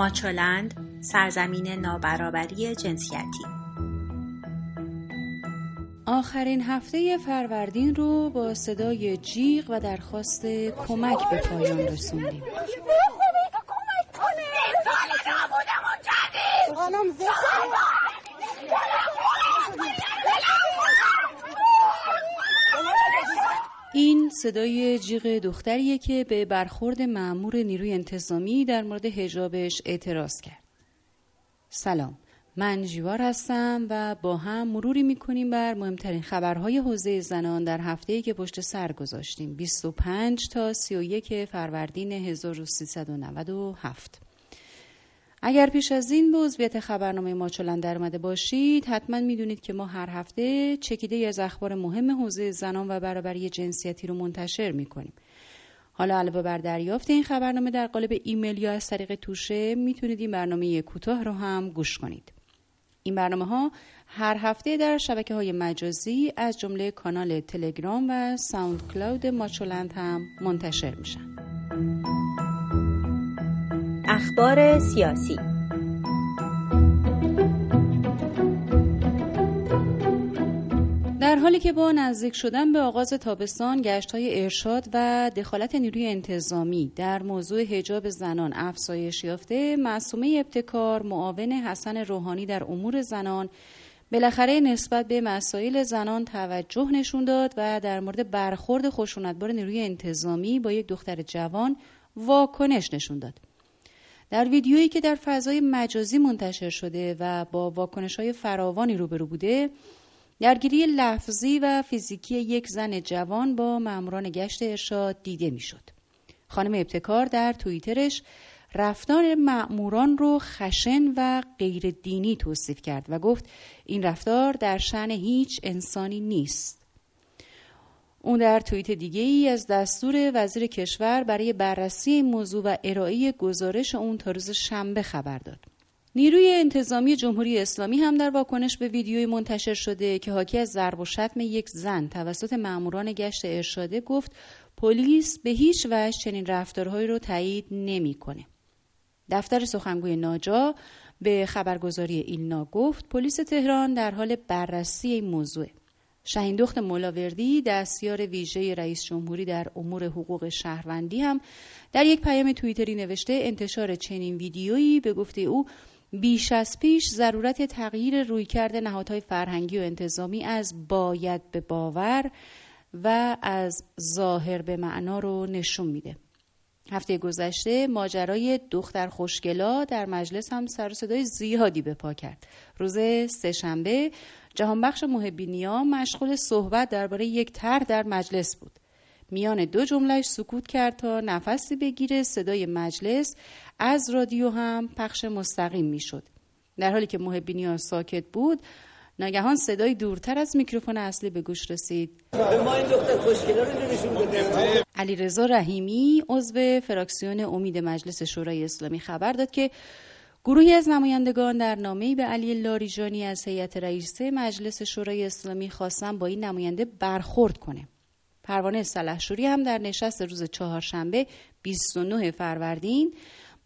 ماچولند سرزمین نابرابری جنسیتی. آخرین هفته فروردین رو با صدای جیغ و درخواست کمک به پایان رسوندیم. این صدای جیغ دختریه که به برخورد معمور نیروی انتظامی در مورد هجابش اعتراض کرد. سلام. من جیوار هستم و با هم مروری می‌کنیم بر مهمترین خبرهای حوزه زنان در هفته که پشت سر گذاشتیم. 25 تا 31 فروردین 1397 اگر پیش از این به عضویت خبرنامه ماچولن در اومده باشید حتما می‌دونید که ما هر هفته چکیده از اخبار مهم حوزه زنان و برابری جنسیتی رو منتشر می‌کنیم. حالا علاوه بر دریافت این خبرنامه در قالب ایمیل یا از طریق توشه می‌تونید این برنامه کوتاه رو هم گوش کنید. این برنامه ها هر هفته در شبکه های مجازی از جمله کانال تلگرام و ساوند کلاود ماچولند هم منتشر میشن. اخبار سیاسی در حالی که با نزدیک شدن به آغاز تابستان گشت های ارشاد و دخالت نیروی انتظامی در موضوع هجاب زنان افزایش یافته معصومه ابتکار معاون حسن روحانی در امور زنان بالاخره نسبت به مسائل زنان توجه نشون داد و در مورد برخورد خشونتبار نیروی انتظامی با یک دختر جوان واکنش نشون داد. در ویدیویی که در فضای مجازی منتشر شده و با واکنش های فراوانی روبرو بوده درگیری لفظی و فیزیکی یک زن جوان با ماموران گشت ارشاد دیده می‌شد. خانم ابتکار در توییترش رفتار مأموران رو خشن و غیر دینی توصیف کرد و گفت این رفتار در شن هیچ انسانی نیست. اون در توییت دیگه ای از دستور وزیر کشور برای بررسی موضوع و ارائه گزارش اون تا روز شنبه خبر داد. نیروی انتظامی جمهوری اسلامی هم در واکنش به ویدیوی منتشر شده که حاکی از ضرب و شتم یک زن توسط ماموران گشت ارشاده گفت پلیس به هیچ وجه چنین رفتارهایی رو تایید نمی‌کنه. دفتر سخنگوی ناجا به خبرگزاری ایلنا گفت پلیس تهران در حال بررسی این موضوع. شهیندخت مولاوردی دستیار ویژه رئیس جمهوری در امور حقوق شهروندی هم در یک پیام توییتری نوشته انتشار چنین ویدیویی به گفته او بیش از پیش ضرورت تغییر رویکرد نهادهای فرهنگی و انتظامی از باید به باور و از ظاهر به معنا رو نشون میده. هفته گذشته ماجرای دختر خوشگلا در مجلس هم سر صدای زیادی به پا کرد. روز سهشنبه جهانبخش محبینیا مشغول صحبت درباره یک طرح در مجلس بود. میان دو جملهش سکوت کرد تا نفسی بگیره صدای مجلس از رادیو هم پخش مستقیم می‌شد. در حالی که محبینیا ساکت بود ناگهان صدای دورتر از میکروفون اصلی به گوش رسید علی رضا رحیمی عضو فراکسیون امید مجلس شورای اسلامی خبر داد که گروهی از نمایندگان در نامه‌ای به علی لاریجانی از هیئت رئیسه مجلس شورای اسلامی خواستن با این نماینده برخورد کنه. پروانه سلحشوری هم در نشست روز چهارشنبه 29 فروردین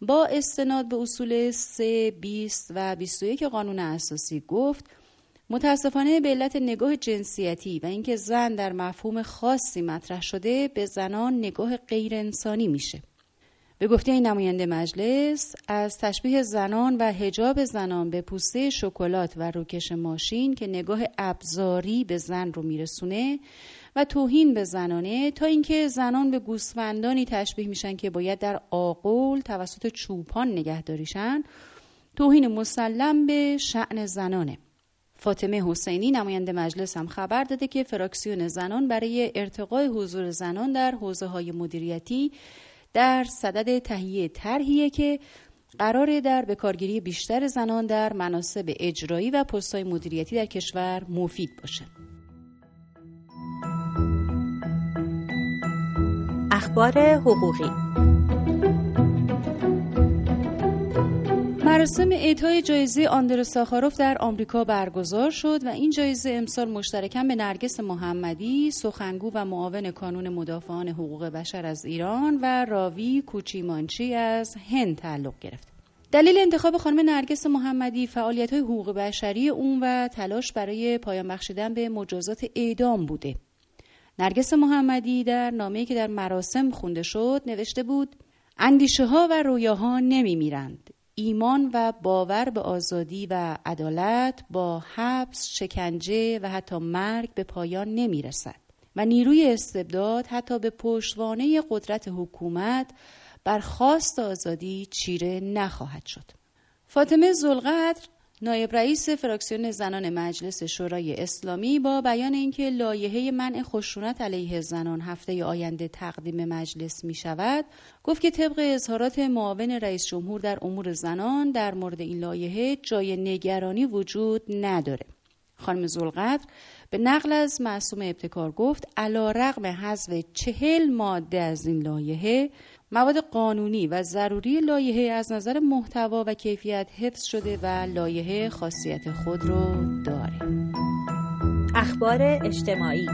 با استناد به اصول 3, 20 و 21 قانون اساسی گفت متاسفانه به علت نگاه جنسیتی و اینکه زن در مفهوم خاصی مطرح شده به زنان نگاه غیر انسانی میشه. به گفته این نماینده مجلس از تشبیه زنان و هجاب زنان به پوسته شکلات و روکش ماشین که نگاه ابزاری به زن رو میرسونه و توهین به زنانه تا اینکه زنان به گوسفندانی تشبیه میشن که باید در آقل توسط چوپان نگهداریشن توهین مسلم به شعن زنانه فاطمه حسینی نماینده مجلس هم خبر داده که فراکسیون زنان برای ارتقای حضور زنان در حوزه های مدیریتی در صدد تهیه طرحیه که قرار در بکارگیری بیشتر زنان در مناسب اجرایی و پستهای مدیریتی در کشور مفید باشه. اخبار حقوقی مراسم اعطای جایزه آندر ساخاروف در آمریکا برگزار شد و این جایزه امسال مشترکاً به نرگس محمدی سخنگو و معاون کانون مدافعان حقوق بشر از ایران و راوی کوچیمانچی از هند تعلق گرفت دلیل انتخاب خانم نرگس محمدی فعالیت های حقوق بشری اون و تلاش برای پایان بخشیدن به مجازات اعدام بوده. نرگس محمدی در نامه‌ای که در مراسم خونده شد نوشته بود اندیشه ها و رویاها نمی میرند. ایمان و باور به آزادی و عدالت با حبس، شکنجه و حتی مرگ به پایان نمی رسد و نیروی استبداد حتی به پشتوانه قدرت حکومت بر خواست آزادی چیره نخواهد شد. فاطمه زلقدر نایب رئیس فراکسیون زنان مجلس شورای اسلامی با بیان اینکه لایحه منع خشونت علیه زنان هفته آینده تقدیم مجلس می شود گفت که طبق اظهارات معاون رئیس جمهور در امور زنان در مورد این لایحه جای نگرانی وجود نداره. خانم زلقدر به نقل از معصوم ابتکار گفت علا رقم حذف چهل ماده از این لایحه مواد قانونی و ضروری لایحه از نظر محتوا و کیفیت حفظ شده و لایحه خاصیت خود رو داره. اخبار اجتماعی.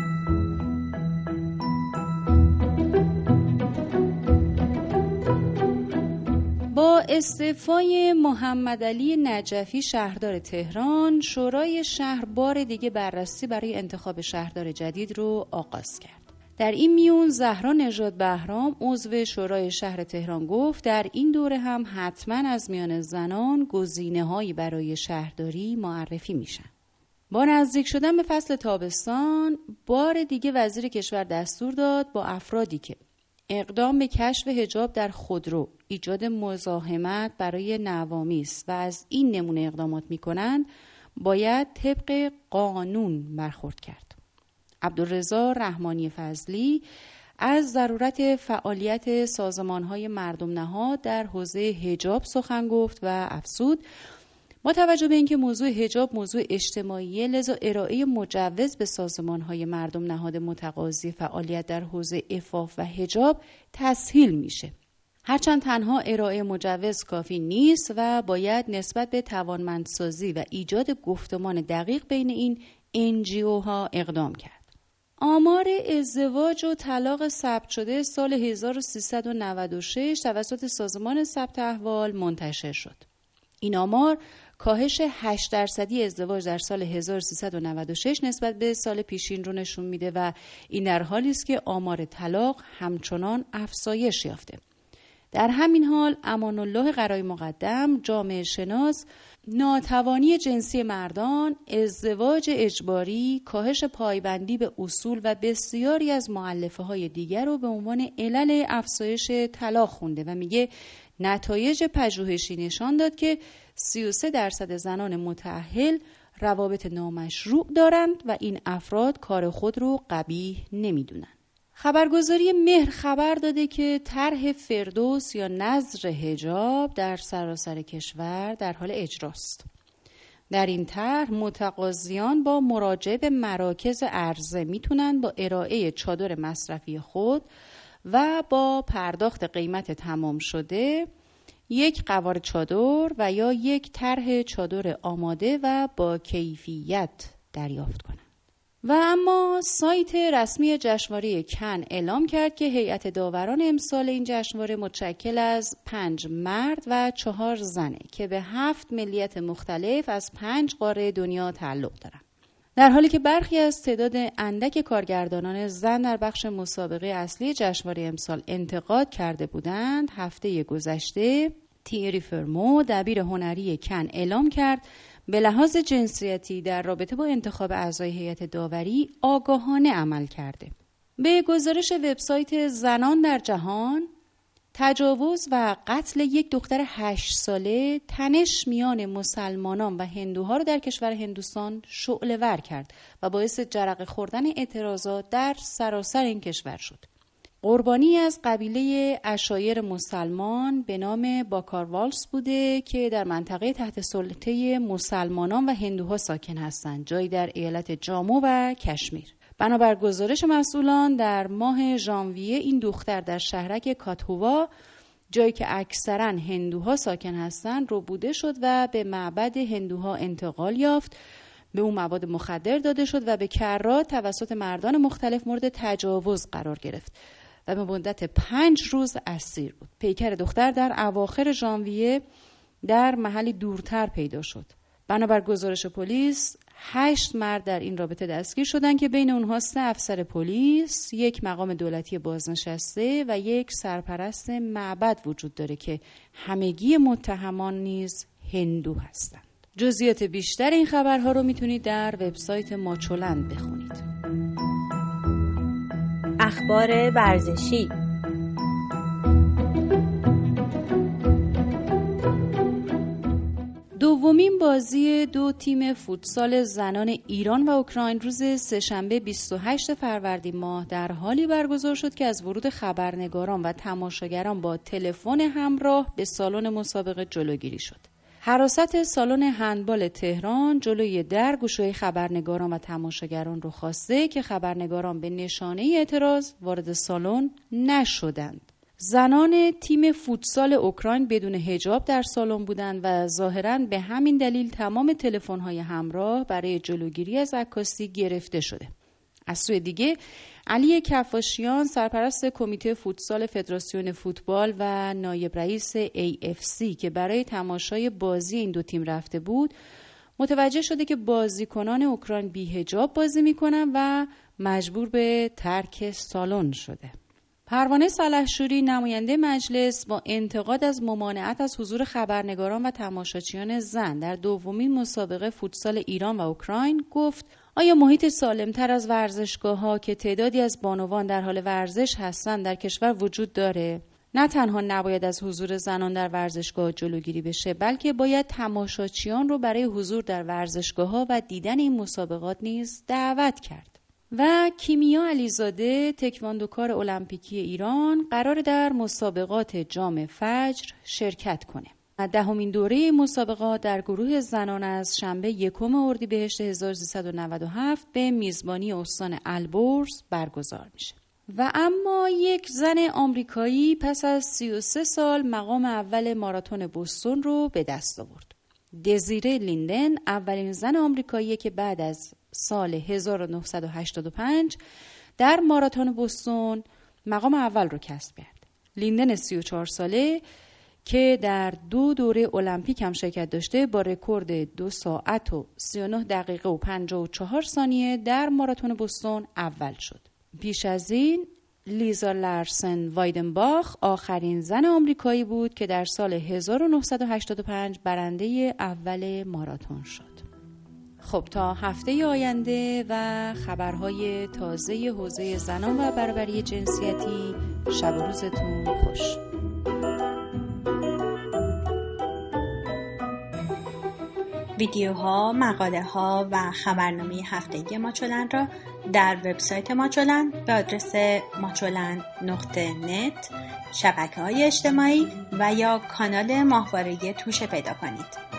با استعفای محمد علی نجفی شهردار تهران شورای شهر بار دیگه بررسی برای انتخاب شهردار جدید رو آغاز کرد. در این میون زهرا نژاد بهرام عضو شورای شهر تهران گفت در این دوره هم حتما از میان زنان گزینه هایی برای شهرداری معرفی میشن. با نزدیک شدن به فصل تابستان بار دیگه وزیر کشور دستور داد با افرادی که اقدام به کشف هجاب در خودرو ایجاد مزاحمت برای نوامیس و از این نمونه اقدامات می‌کنند باید طبق قانون برخورد کرد. عبدالرزا رحمانی فضلی از ضرورت فعالیت سازمان های مردم نهاد در حوزه هجاب سخن گفت و افسود با توجه به اینکه موضوع هجاب موضوع اجتماعی لذا ارائه مجوز به سازمان های مردم نهاد متقاضی فعالیت در حوزه افاف و هجاب تسهیل میشه. هرچند تنها ارائه مجوز کافی نیست و باید نسبت به توانمندسازی و ایجاد گفتمان دقیق بین این انجیو ها اقدام کرد. آمار ازدواج و طلاق ثبت شده سال 1396 توسط سازمان ثبت احوال منتشر شد. این آمار کاهش 8 درصدی ازدواج در سال 1396 نسبت به سال پیشین رو نشون میده و این در حالی است که آمار طلاق همچنان افزایش یافته. در همین حال امان الله قرای مقدم جامعه شناس ناتوانی جنسی مردان، ازدواج اجباری، کاهش پایبندی به اصول و بسیاری از معلفه های دیگر رو به عنوان علل افزایش طلاق خونده و میگه نتایج پژوهشی نشان داد که 33 درصد زنان متأهل روابط نامشروع دارند و این افراد کار خود رو قبیح نمی‌دونند. خبرگزاری مهر خبر داده که طرح فردوس یا نظر هجاب در سراسر کشور در حال اجراست. در این طرح متقاضیان با مراجعه به مراکز عرضه می‌تونن با ارائه چادر مصرفی خود و با پرداخت قیمت تمام شده یک قوار چادر و یا یک طرح چادر آماده و با کیفیت دریافت کنند. و اما سایت رسمی جشنواره کن اعلام کرد که هیئت داوران امسال این جشنواره متشکل از پنج مرد و چهار زنه که به هفت ملیت مختلف از پنج قاره دنیا تعلق دارند. در حالی که برخی از تعداد اندک کارگردانان زن در بخش مسابقه اصلی جشنواره امسال انتقاد کرده بودند هفته گذشته تیری فرمو دبیر هنری کن اعلام کرد به لحاظ جنسیتی در رابطه با انتخاب اعضای هیئت داوری آگاهانه عمل کرده. به گزارش وبسایت زنان در جهان تجاوز و قتل یک دختر هشت ساله تنش میان مسلمانان و هندوها را در کشور هندوستان شعله ور کرد و باعث جرق خوردن اعتراضات در سراسر این کشور شد. قربانی از قبیله اشایر مسلمان به نام باکاروالس بوده که در منطقه تحت سلطه مسلمانان و هندوها ساکن هستند جایی در ایالت جامو و کشمیر. بنابر گزارش مسئولان در ماه ژانویه این دختر در شهرک کاتهووا جایی که اکثرا هندوها ساکن هستند رو بوده شد و به معبد هندوها انتقال یافت. به او مواد مخدر داده شد و به کرات توسط مردان مختلف مورد تجاوز قرار گرفت. و به مدت پنج روز اسیر بود پیکر دختر در اواخر ژانویه در محلی دورتر پیدا شد. بنابر گزارش پلیس هشت مرد در این رابطه دستگیر شدند که بین اونها سه افسر پلیس، یک مقام دولتی بازنشسته و یک سرپرست معبد وجود داره که همگی متهمان نیز هندو هستند. جزئیات بیشتر این خبرها رو می‌تونید در وبسایت ماچولند بخونید. اخبار ورزشی دومین بازی دو تیم فوتسال زنان ایران و اوکراین روز سهشنبه 28 فروردین ماه در حالی برگزار شد که از ورود خبرنگاران و تماشاگران با تلفن همراه به سالن مسابقه جلوگیری شد. حراست سالن هندبال تهران جلوی در گوشوی خبرنگاران و تماشاگران رو خواسته که خبرنگاران به نشانه اعتراض وارد سالن نشدند. زنان تیم فوتسال اوکراین بدون هجاب در سالن بودند و ظاهرا به همین دلیل تمام تلفن‌های همراه برای جلوگیری از عکاسی گرفته شده. از سوی دیگه علی کفاشیان سرپرست کمیته فوتسال فدراسیون فوتبال و نایب رئیس AFC که برای تماشای بازی این دو تیم رفته بود متوجه شده که بازیکنان اوکراین بیهجاب بازی می‌کنن و مجبور به ترک سالن شده. پروانه سلحشوری نماینده مجلس با انتقاد از ممانعت از حضور خبرنگاران و تماشاچیان زن در دومین مسابقه فوتسال ایران و اوکراین گفت آیا محیط سالمتر از ورزشگاه ها که تعدادی از بانوان در حال ورزش هستند در کشور وجود داره؟ نه تنها نباید از حضور زنان در ورزشگاه جلوگیری بشه بلکه باید تماشاچیان رو برای حضور در ورزشگاه ها و دیدن این مسابقات نیز دعوت کرد. و کیمیا علیزاده تکواندوکار المپیکی ایران قرار در مسابقات جام فجر شرکت کنه. دهمین دوره مسابقات در گروه زنان از شنبه یکم اردیبهشت 1397 به میزبانی استان البرز برگزار میشه. و اما یک زن آمریکایی پس از 33 سال مقام اول ماراتون بوستون رو به دست آورد. دزیره لیندن اولین زن آمریکایی که بعد از سال 1985 در ماراتون بوستون مقام اول رو کسب کرد. لیندن 34 ساله که در دو دوره المپیک هم شرکت داشته با رکورد دو ساعت و 39 دقیقه و 54 ثانیه در ماراتون بوستون اول شد. پیش از این لیزا لارسن وایدنباخ آخرین زن آمریکایی بود که در سال 1985 برنده اول ماراتون شد. خب تا هفته آینده و خبرهای تازه حوزه زنان و برابری جنسیتی شب روزتون خوش ویدیوها، مقاله ها و خبرنامه هفتگی ماچولن را در وبسایت ماچولن به آدرس ماچولن نقطه اجتماعی و یا کانال ماهواره توشه پیدا کنید.